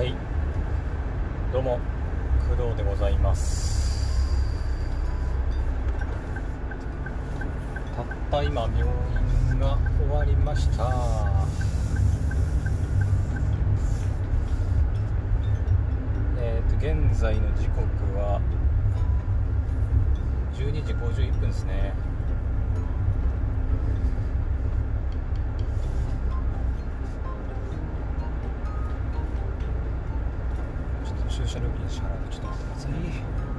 はい。どうも工藤でございます。たった今病院が終わりました。えっ、と現在の時刻は12時51分ですね。支払うのちょっと待ってください。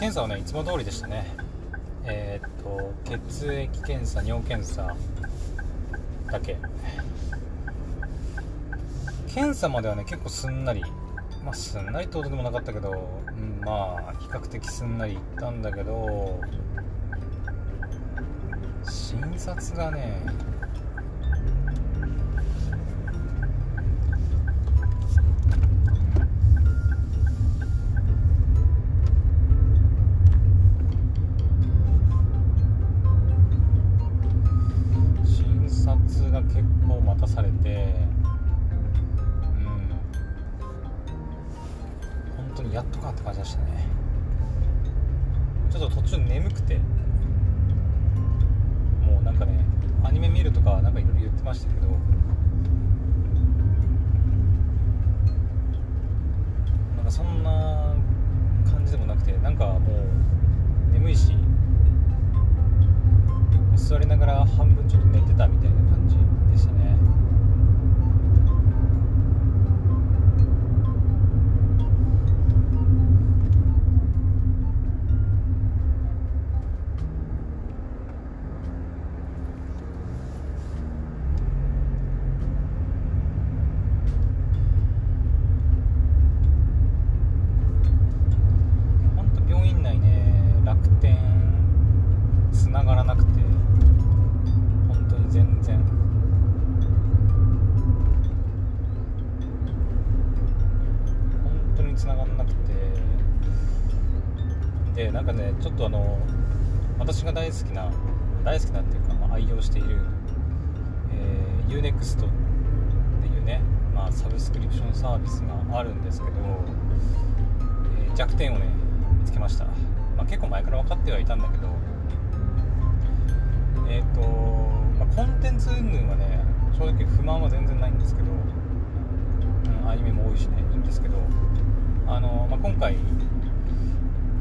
検査はねいつも通りでしたね。えーっと血液検査尿検査だけ。検査まではね結構すんなり。まあすんなりってことでもなかったけど、うん、まあ比較的すんなりいったんだけど診察がねやっとかって感じでしたね。ちょっと途中眠くて。もうなんかねアニメ見るとかなんかいろいろ言ってましたけど。なんかそんな感じでもなくてなんかもう眠いし座りながら半分ちょっと寝てたみたいな感じ。ちょっとあの私が大好きな大好きなっていうか、まあ、愛用している、えー、UNEXT っていうね、まあ、サブスクリプションサービスがあるんですけど、えー弱点をね見つけました、まあ、結構前から分かってはいたんだけどえっ、と、まあ、コンテンツ云々はね正直不満は全然ないんですけど、うん、アニメも多いしねいいんですけどあの、まあ、今回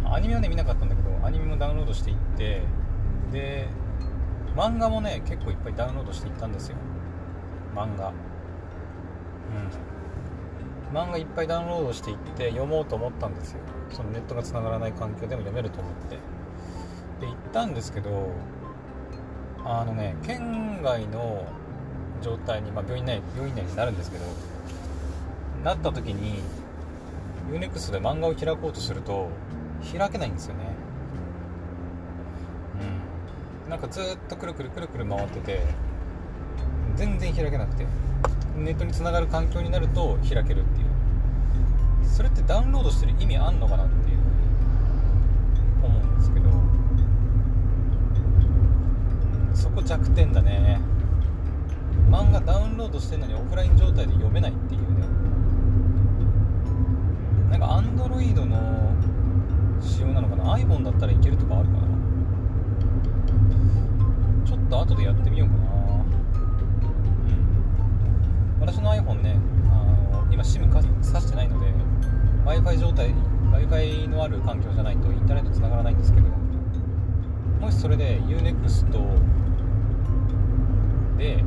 アニメはね見なかったんだけどアニメもダウンロードしていってで漫画もね結構いっぱいダウンロードしていったんですよ。漫画。うん。漫画いっぱいダウンロードしていって読もうと思ったんですよ。そのネットがつながらない環境でも読めると思って。で行ったんですけどあのね県外の状態に、まあ、病院内病院内になるんですけどなった時に UNEXT で漫画を開こうとすると開けないんですよねうんなんかずっとくるくるくるくる回ってて全然開けなくてネットにつながる環境になると開けるっていう。それってダウンロードしてる意味あんのかなっていう。ふうに思うんですけど。そこ弱点だね。漫画ダウンロードしてるのにオフライン状態で読めないっていうね。なんか Android の仕様なのかな？iPhone だったらいけるとかあるかな。ちょっと後でやってみようかな。うん。私の iPhone ねあの今 SIM か挿してないので w i f i 状態 w i f i のある環境じゃないとインターネット繋がらないんですけどもしそれで UNEXT で、え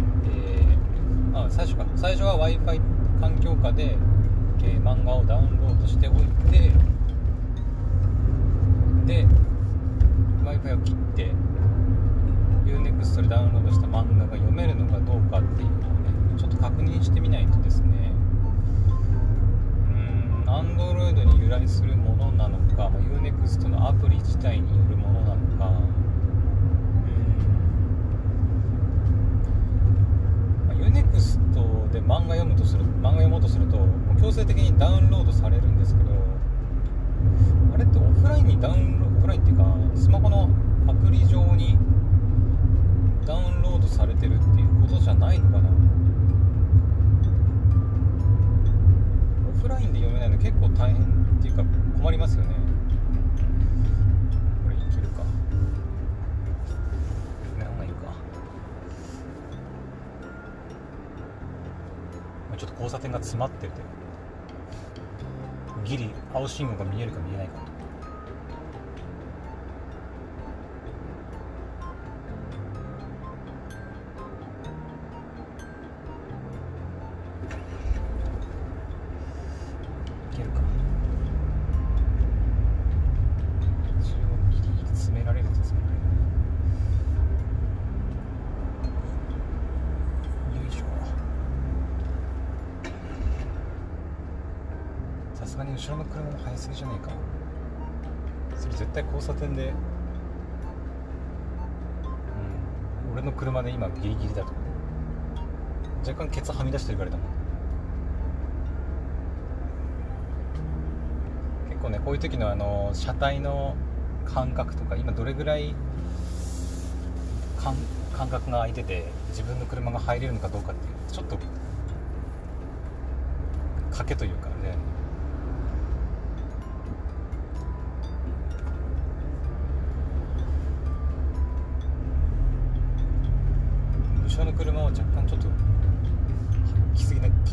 ー、あ最初か最初は w i f i 環境下で、えー、漫画をダウンロードしておいてで w i f i を切って UNEXT でダウンロードした漫画が読めるのかどうかっていうのをねちょっと確認してみないとですね。うん Android に由来するものなのか UNEXT のアプリ自体によるものなのか。ユネクストで漫画読むとする漫画読もうとすると強制的にダウンロードされるんですけどあれってオフラインにダウンロードオフラインっていうかスマホのアプリ上にが詰まってて。ギリ青信号が見えるか見えないかと。すがに後ろの車も速すぎじゃねえか。それ絶対交差点で。うん。俺の車で今ギリギリだと若干ケツはみ出してるからだもん。結構ねこういう時のあの車体の間隔とか今どれぐらい間間隔が空いてて自分の車が入れるのかどうかっていうちょっと賭けというかね。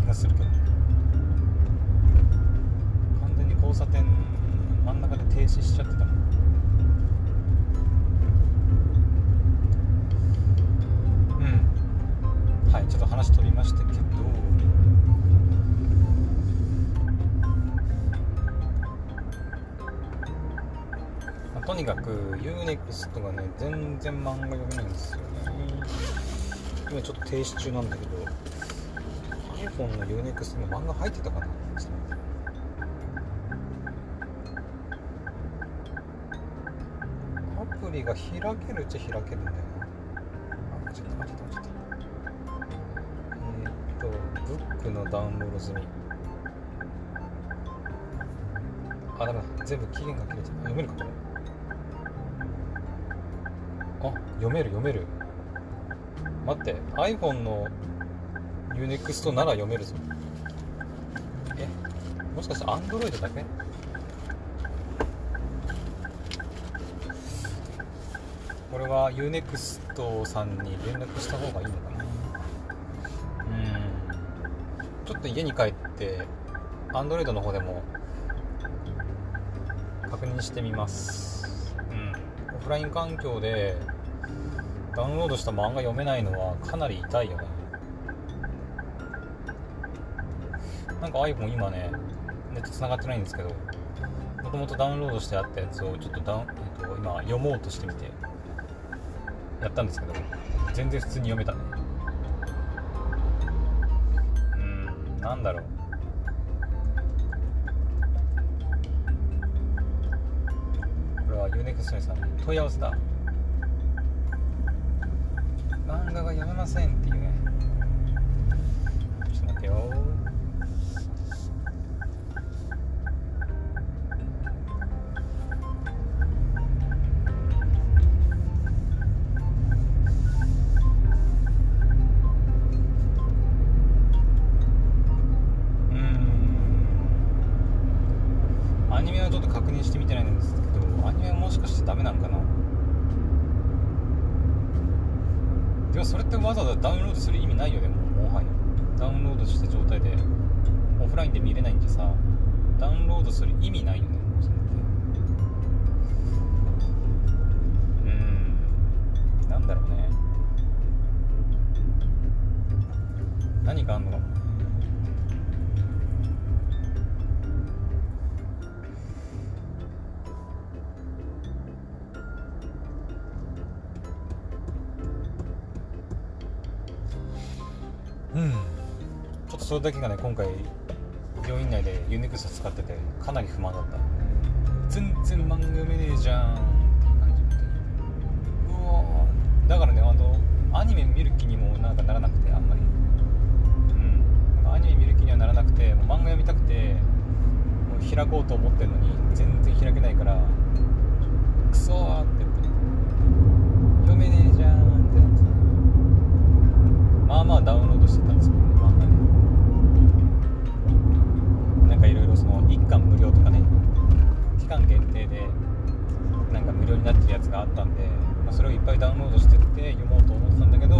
がするけど。完全に交差点真ん中で停止しちゃってたもん。うん。はいちょっと話飛びましたけど。とにかく UNEXT がね全然漫画読めないんですよね。今ちょっと停止中なんだけど。iPhone の UNEXT に漫画入ってたかなアプリが開けるっちゃ開けるんだよ。なあちょっと待って。待って。えー、っとブックのダウンロード済み。あダメだ全部期限が切れてる読めるかこれあ読める読める。待って iPhone の UNEXT なら読めるぞ。え？もしかして Android だけ？これは UNEXT さんに連絡した方がいいのかな？うん。ちょっと家に帰って Android の方でも確認してみます。うん。オフライン環境でダウンロードした漫画読めないのはかなり痛いよねなんか iPhone 今ねネット繋がってないんですけどもともとダウンロードしてあったやつをちょっとダウン、えっと、今読もうとしてみてやったんですけど全然普通に読めたね。うんなんだろう。これは UNEXT さんに問い合わせだ。漫画が読めませんっていうね。何かあんの？かなうん。ちょっとそれだけがね今回病院内でユニクス使っててかなり不満だった。全然漫画読めねえじゃんって感じうわー。だからねあのアニメ見る気にもなんかならなくてあんまりアニメ見る気にはならなくてもう漫画読みたくてもう開こうと思ってるのに全然開けないからクソーって言って読めねえじゃんってなってまあまあダウンロードしてたんですけどね漫画ね。なんかいろいろその1巻無料とかね期間限定でなんか無料になってるやつがあったんで、まあ、それをいっぱいダウンロードしてって読もうと思ってたんだけど、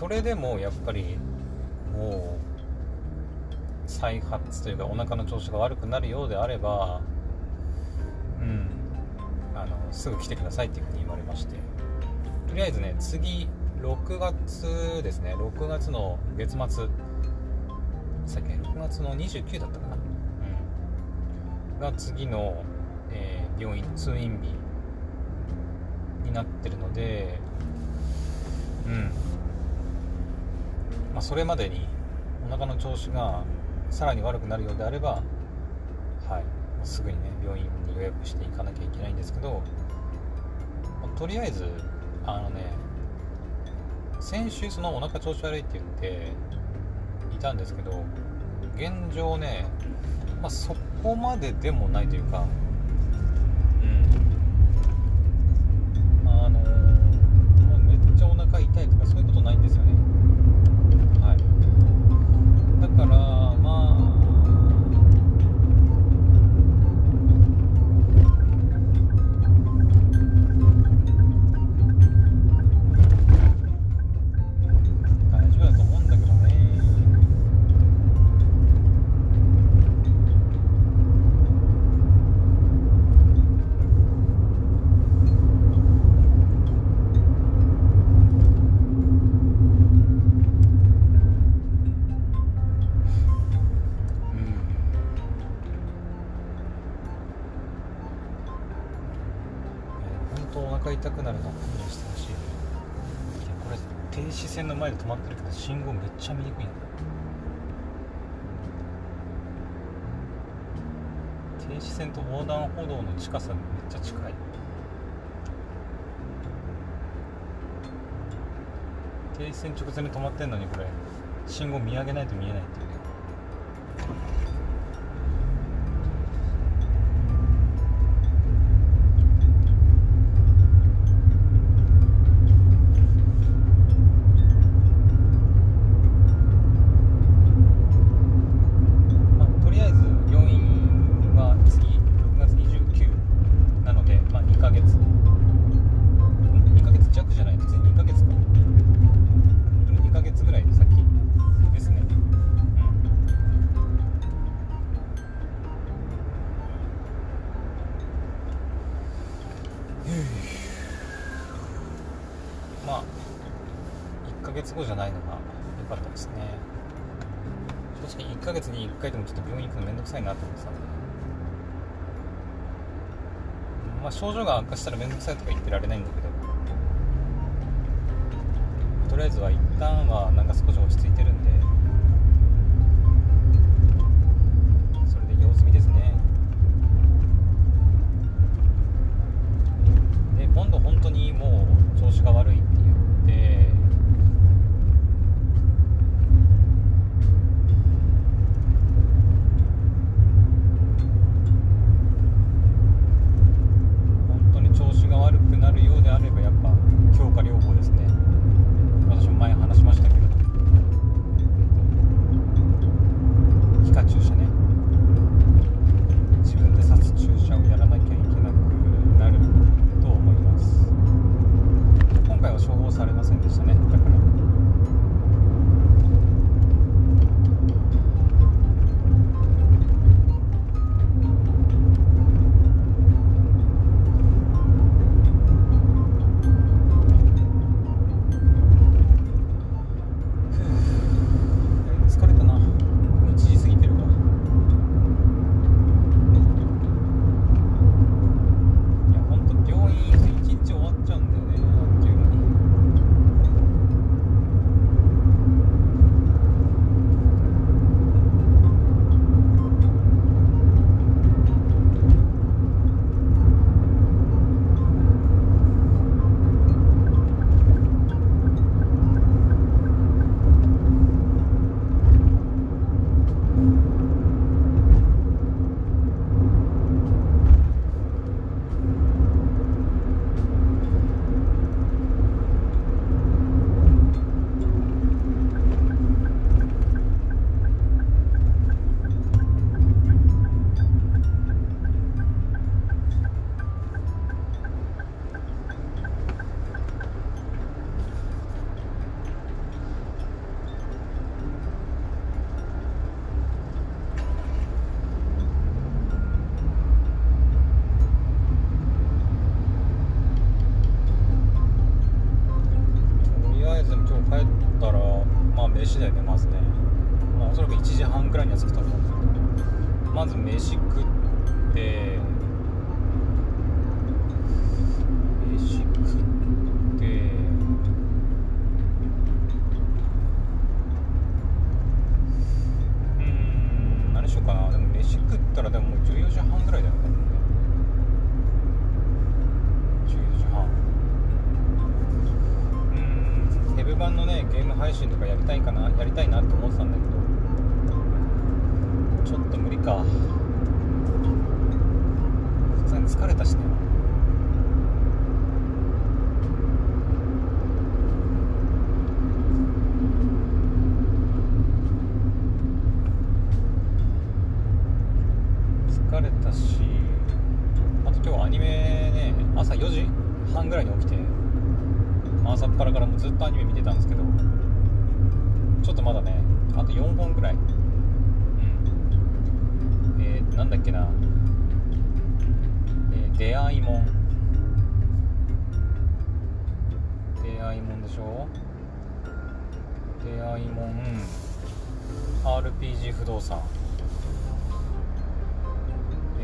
それでもやっぱりもう再発というかお腹の調子が悪くなるようであればうんあのすぐ来てくださいっていうふうに言われまして。とりあえずね次6月ですね。6月の月末。さっき6月の29だったかな。うん。が次の、えー病院通院日になってるのでうん。まあそれまでにお腹の調子がさらに悪くなるようであればはい。すぐにね病院に予約していかなきゃいけないんですけど、まあとりあえずあのね先週そのお腹調子悪いって言っていたんですけど現状ね、まあ、そこまででもないというかうん。あのまあめっちゃお腹痛いとかそういうことないんですよね。近さめっちゃ近い。停止線直前に止まってんのにこれ。信号見上げないと見えないっていうね。そうじゃないのが良かったですね。正直1ヶ月に1回でもちょっと病院行くの面倒くさいなと思ってたんで、まあ、症状が悪化したら面倒くさいとか言ってられないんだけど。とりあえずは一旦はなんか少し落ち着いてるんで疲れたしね。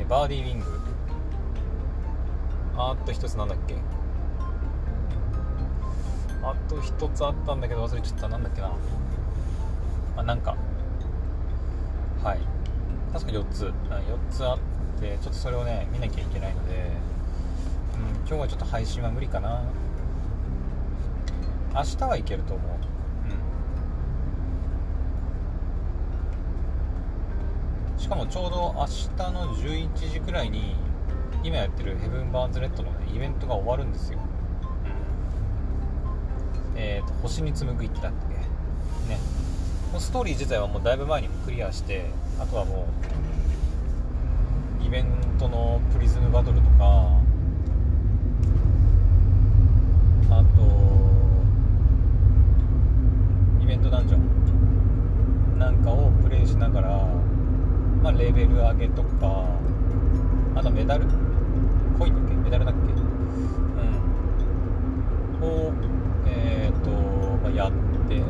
バーディーウィング。あと一つなんだっけ？あと一つあったんだけど忘れちゃった。なんだっけな？あなんか。はい。確か4つ。4つあってちょっとそれをね見なきゃいけないので、うん、今日はちょっと配信は無理かな。明日はいけると思う。しかもちょうど明日の11時くらいに今やってるヘブン・バーンズ・レッドの、ね、イベントが終わるんですよ、うん、えっ、ー、と星に紡ぐ一だっけ。ね。もうストーリー自体はもうだいぶ前にもクリアしてあとはもうイベントのプリズムバトルとかあとイベントダンジョンなんかをプレイしながらまあ、レベル上げとか。あとメダルコインだっけメダルだっけ？うん。をえっ、ー、と、まあ、やってね。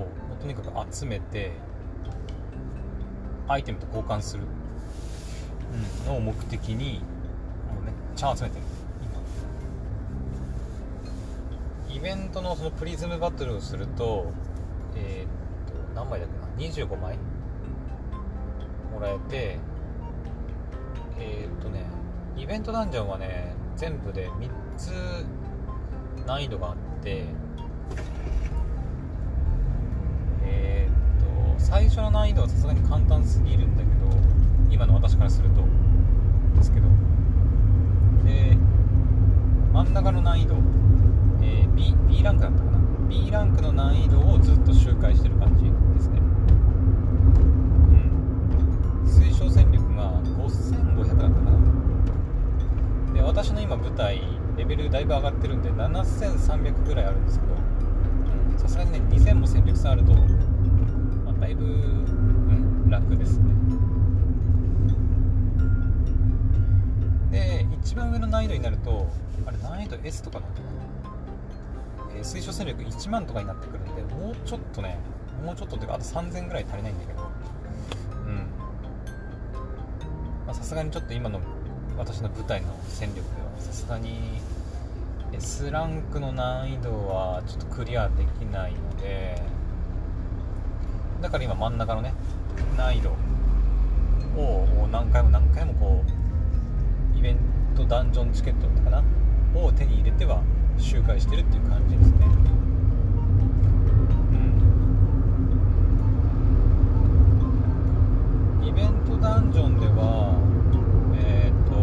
をとにかく集めてアイテムと交換する。のを目的にもうめっちゃ集めてる。今。イベントのそのプリズムバトルをするとえー、っと何枚だっけな？25枚。もらえてえー、っとねイベントダンジョンはね全部で3つ難易度があって最初の難易度はさすがに簡単すぎるんだけど今の私からすると。ですけど。で真ん中の難易度、えー、B, B ランクだったかな。B ランクの難易度をずっと周回してる感じですね。うん。推奨戦力が5500だったかな。で私の今舞台レベルだいぶ上がってるんで7300ぐらいあるんですけど。さすがにね2000も戦力差あると、うん、楽ですね。で一番上の難易度になるとあれ難易度 S とかなんだえー、推奨戦力1万とかになってくるんでもうちょっとねもうちょっとというかあと3000ぐらい足りないんだけど。うん。さすがにちょっと今の私の舞台の戦力ではさすがに S ランクの難易度はちょっとクリアできないのでだから今真ん中のね難易度を何回も何回もこうイベントダンジョンチケットかなを手に入れては周回してるっていう感じですね。うん。イベントダンジョンではえっ、と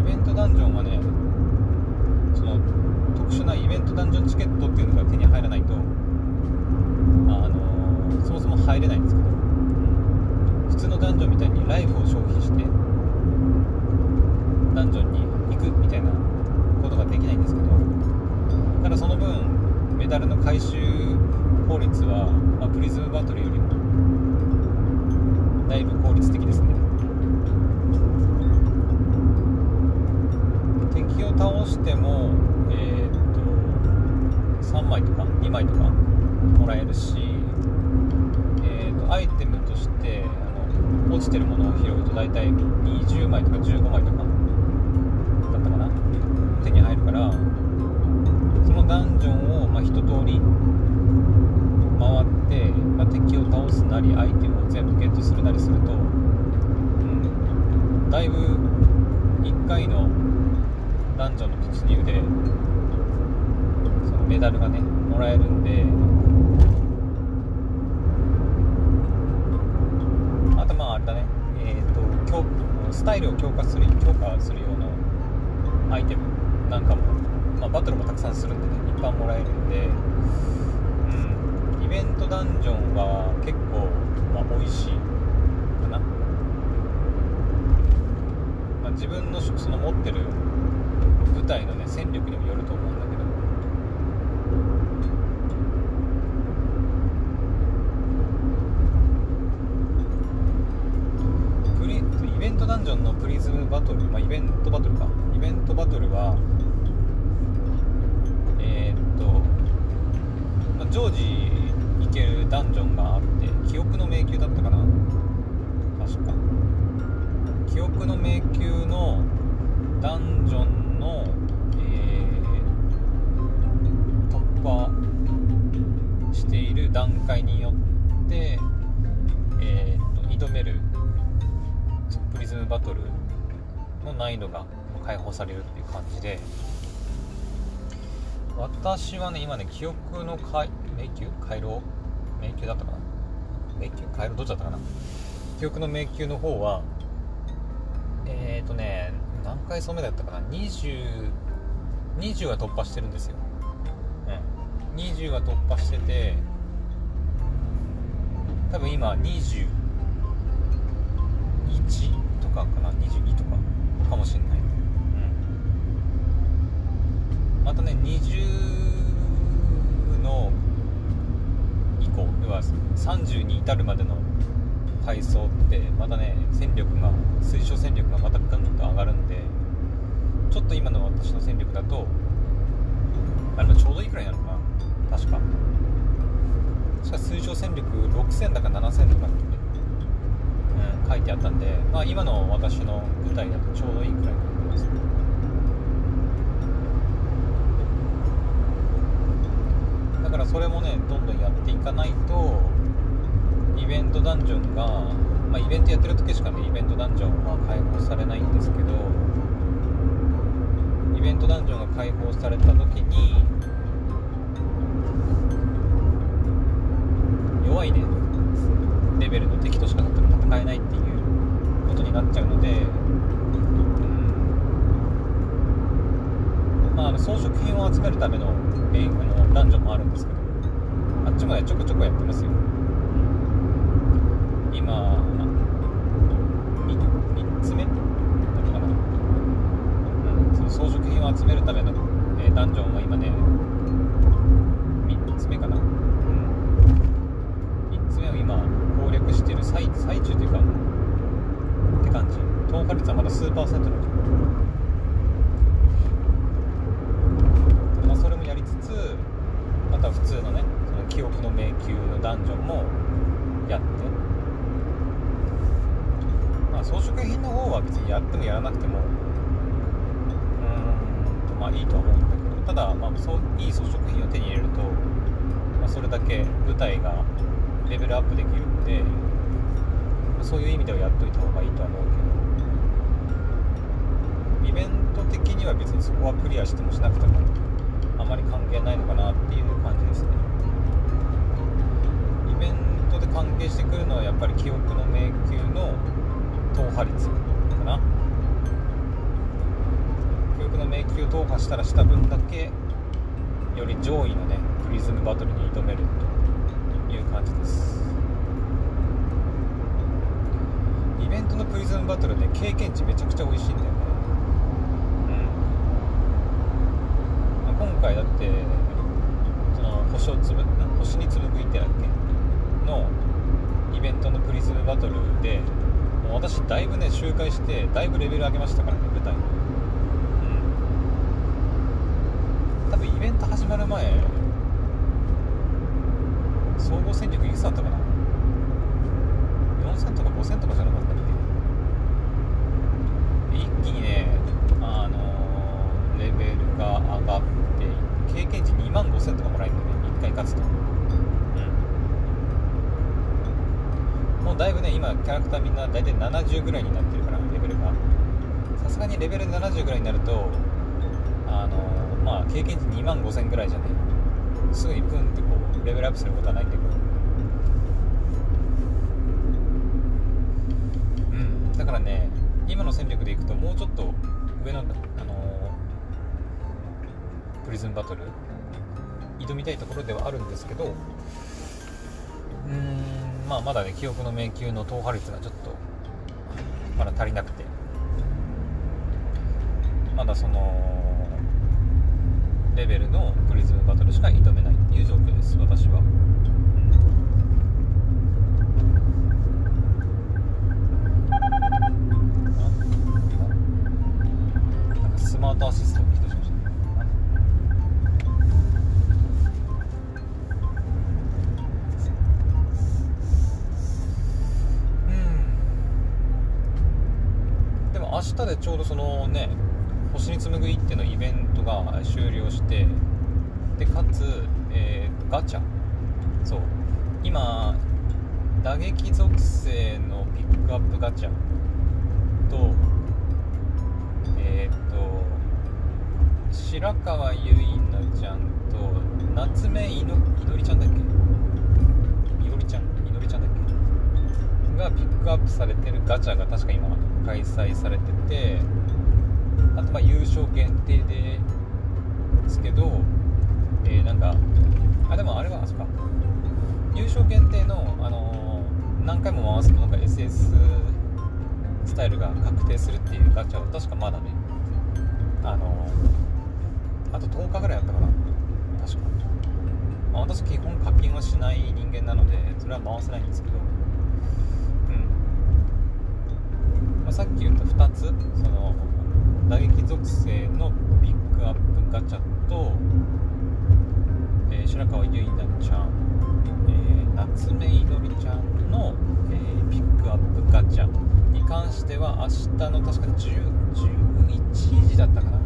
イベントダンジョンはねその特殊なイベントダンジョンチケットっていうのが手に入らないとそもそも入れないんですけど普通のダンジョンみたいにライフを消費してダンジョンに行くみたいなことができないんですけどただその分メダルの回収効率は、まあ、プリズムバトルよりもだいぶ効率的ですね。敵を倒してもえー、っと3枚とか2枚とかもらえるしえー、とアイテムとしてあの落ちてるものを拾うと大体20枚とか15枚とかだったかな？手に入るからそのダンジョンを、まあ、一通り回って、まあ、敵を倒すなりアイテムを全部ゲットするなりすると、うん、だいぶ1回のダンジョンの突入でそのメダルがねもらえるんでスタイルを強化する強化する用のアイテムなんかも、まあ、バトルもたくさんするんでねいっぱいもらえるんで、うん、イベントダンジョンは結構、まあ、美味しいかな、まあ、自分のその持ってる部隊のね戦力にもよると思うんだけどズムバトル、まあ、イベントバトルか。イベントバトルはえー、っと、まあ、常時行けるダンジョンがあって記憶の迷宮だったかな。確か。記憶の迷宮のダンジョンの、えー、突破している段階によってえー、と挑めるプリズムバトル難易度が解放されるっていう感じで私はね今ね記憶の回迷宮？回廊？迷宮だったかな？迷宮？回廊？どっちだったかな？記憶の迷宮の方はえっ、ー、とね何回そ目だったかな？2020 20は突破してるんですよ、うん、20は突破してて多分今21とかかな？22とか。かもしんない、うん、またね20の以降要は30に至るまでの階層ってまたね戦力が推奨戦力がまたガンと上がるんでちょっと今の私の戦力だとあれもちょうどいいくらいなのかな？確か。確か推奨戦力6000だか7000とか。って、う、書いてあったんで、まあ、今の私の舞台だとちょうどいいくらいになってますだからそれもねどんどんやっていかないとイベントダンジョンが、まあ、イベントやってる時しかねイベントダンジョンは開放されないんですけどイベントダンジョンが開放された時に弱いね。レベルの敵としか戦えないってなっちゃうので、うん、まあ装飾品を集めるためのメイのダンジョンもあるんですけどあっちまでちょこちょこやってますよ。今 3, 3つ目？だったかな、うん、その装飾品を集めるための、えー、ダンジョンは今ね3つ目かな。うん、3つ目を今攻略してる最最中というか感じ。投下率はまだ数パーセントのところ、まあ、それもやりつつまた普通のねその記憶の迷宮のダンジョンもやって。まあ装飾品の方は別にやってもやらなくてもうんまあいいとは思うんだけど。ただまあそういい装飾品を手に入れると、まあ、それだけ舞台がレベルアップできるんでそういう意味ではやっといた方がいいとは思うけど。イベント的には別にそこはクリアしてもしなくてもあまり関係ないのかなっていう感じですね。イベントで関係してくるのはやっぱり記憶の迷宮の踏破率かな。記憶の迷宮を踏破したらした分だけより上位のねプリズムバトルに挑めるという感じです。イベントのプリズムバトルで経験値めちゃくちゃ美味しいんだよね。うん、まあ、今回だってその星をつぶ星にぶ VT だっけ？のイベントのプリズムバトルでもう私だいぶね周回してだいぶレベル上げましたからね舞台。のうん。多分イベント始まる前総合戦力いくつだったかな？4000とか5000とかじゃなかったっけ一気にねあのー、レベルが上がって経験値2万5000とかもらえるんだよね1回勝つと。うん。もうだいぶね今キャラクターみんな大体70ぐらいになってるからレベルが。さすがにレベル70ぐらいになるとあのー、まあ経験値2万5000ぐらいじゃね。すぐにプンってこうレベルアップすることはないんだけど。うん。だからね今の戦力でいくともうちょっと上の、あのー、プリズンバトル挑みたいところではあるんですけどうーんまあまだね記憶の迷宮の踏破率がちょっとまだ足りなくて。まだそのレベルのプリズムバトルしか挑めないっていう状況です私は、うん、でちょうどそのね星に紡ぐ一手のイベントが終了してでかつ、えー、ガチャ。そう。今打撃属性のピックアップガチャとえっ、と白川結菜ちゃんと夏目いのいのりちゃんだっけ？いのりちゃんいのりちゃんだっけ？がピックアップされてるガチャが確か今開催されててあとまあ優勝限定でですけど、えー、なんかあでもあれはあそっか。優勝限定の、あのー、何回も回すとなんか SS スタイルが確定するっていうガチャは確かまだね。あのー、あと10日ぐらいあったかな。確か、まあ、私基本課金はしない人間なのでそれは回せないんですけど。まあ、さっき言った2つその打撃属性のピックアップガチャと、えー、白川結菜ちゃん、えー、夏目いのりちゃんの、えー、ピックアップガチャに関しては明日の確か10 11時だったかな、う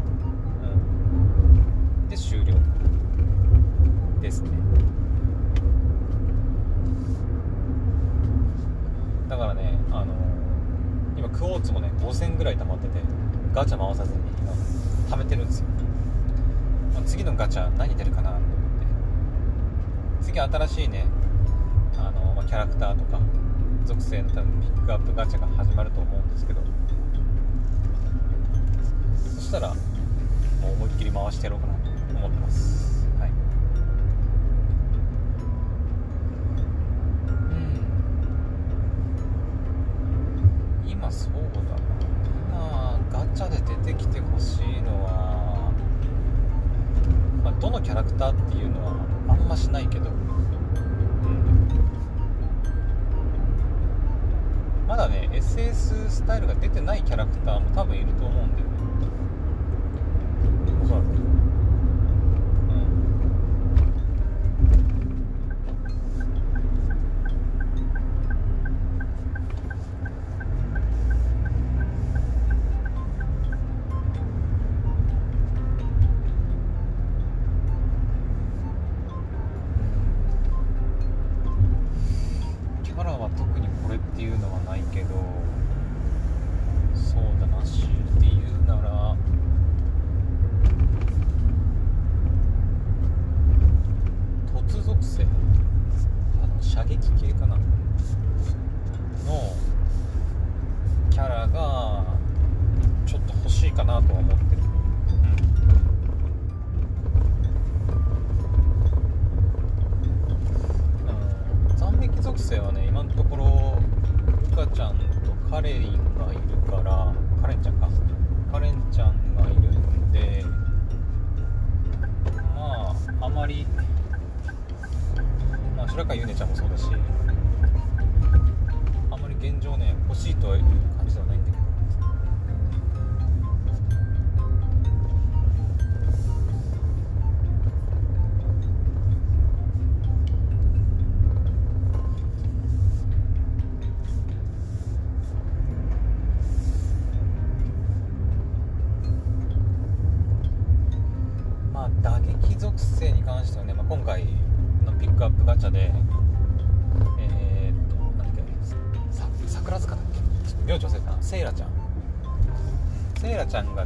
ん、で終了ですねだからねあの今クォーツもね5000ぐらい溜まっててガチャ回さずに貯めてるんですよ。ま次のガチャ何出るかなと思って。次新しいねあの、まあ、キャラクターとか属性の多分ピックアップガチャが始まると思うんですけど。そしたらもう思いっきり回してやろうかなと思ってます。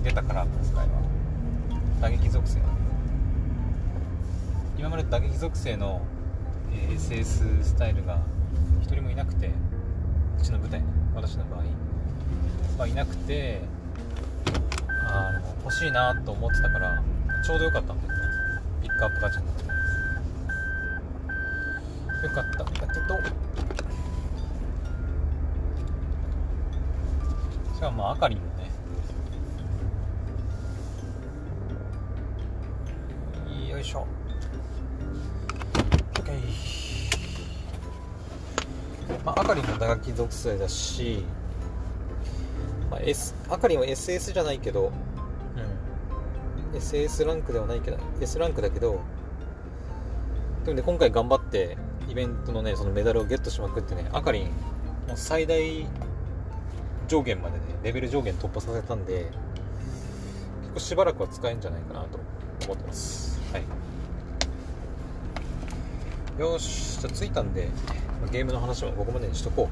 今回は打撃属性。今まで打撃属性の、SS スタイルが1人もいなくてうちの部隊ね私の場合、まあ、いなくてあの欲しいなと思ってたからちょうどよかったんだよピックアップガチャになって。よかった。んだけどしかもまああかりもねまあ、あかりも打楽器属性だし、まあ S、あかりは SS じゃないけど、うん、SS ランクではないけど S ランクだけどでもね今回頑張ってイベントのねそのメダルをゲットしまくってねあかりんもう最大上限までねレベル上限突破させたんで結構しばらくは使えるんじゃないかなと思ってます。はい。よしじゃあ着いたんでゲームの話はここまでにしとこ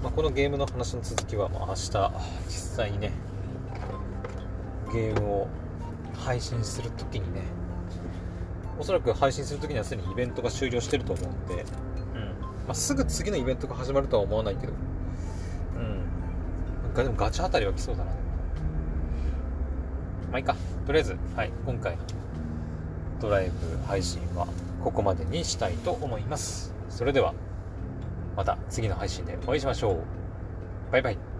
う、まあ、このゲームの話の続きはまあ明日実際にねゲームを配信するときにねおそらく配信するときにはすでにイベントが終了してると思うんで、うん。まあ、すぐ次のイベントが始まるとは思わないけど。うん。でもガチャあたりは来そうだな。まあいいか。とりあえず、はい、今回のドライブ配信はここまでにしたいと思います。それではまた次の配信でお会いしましょう。バイバイ。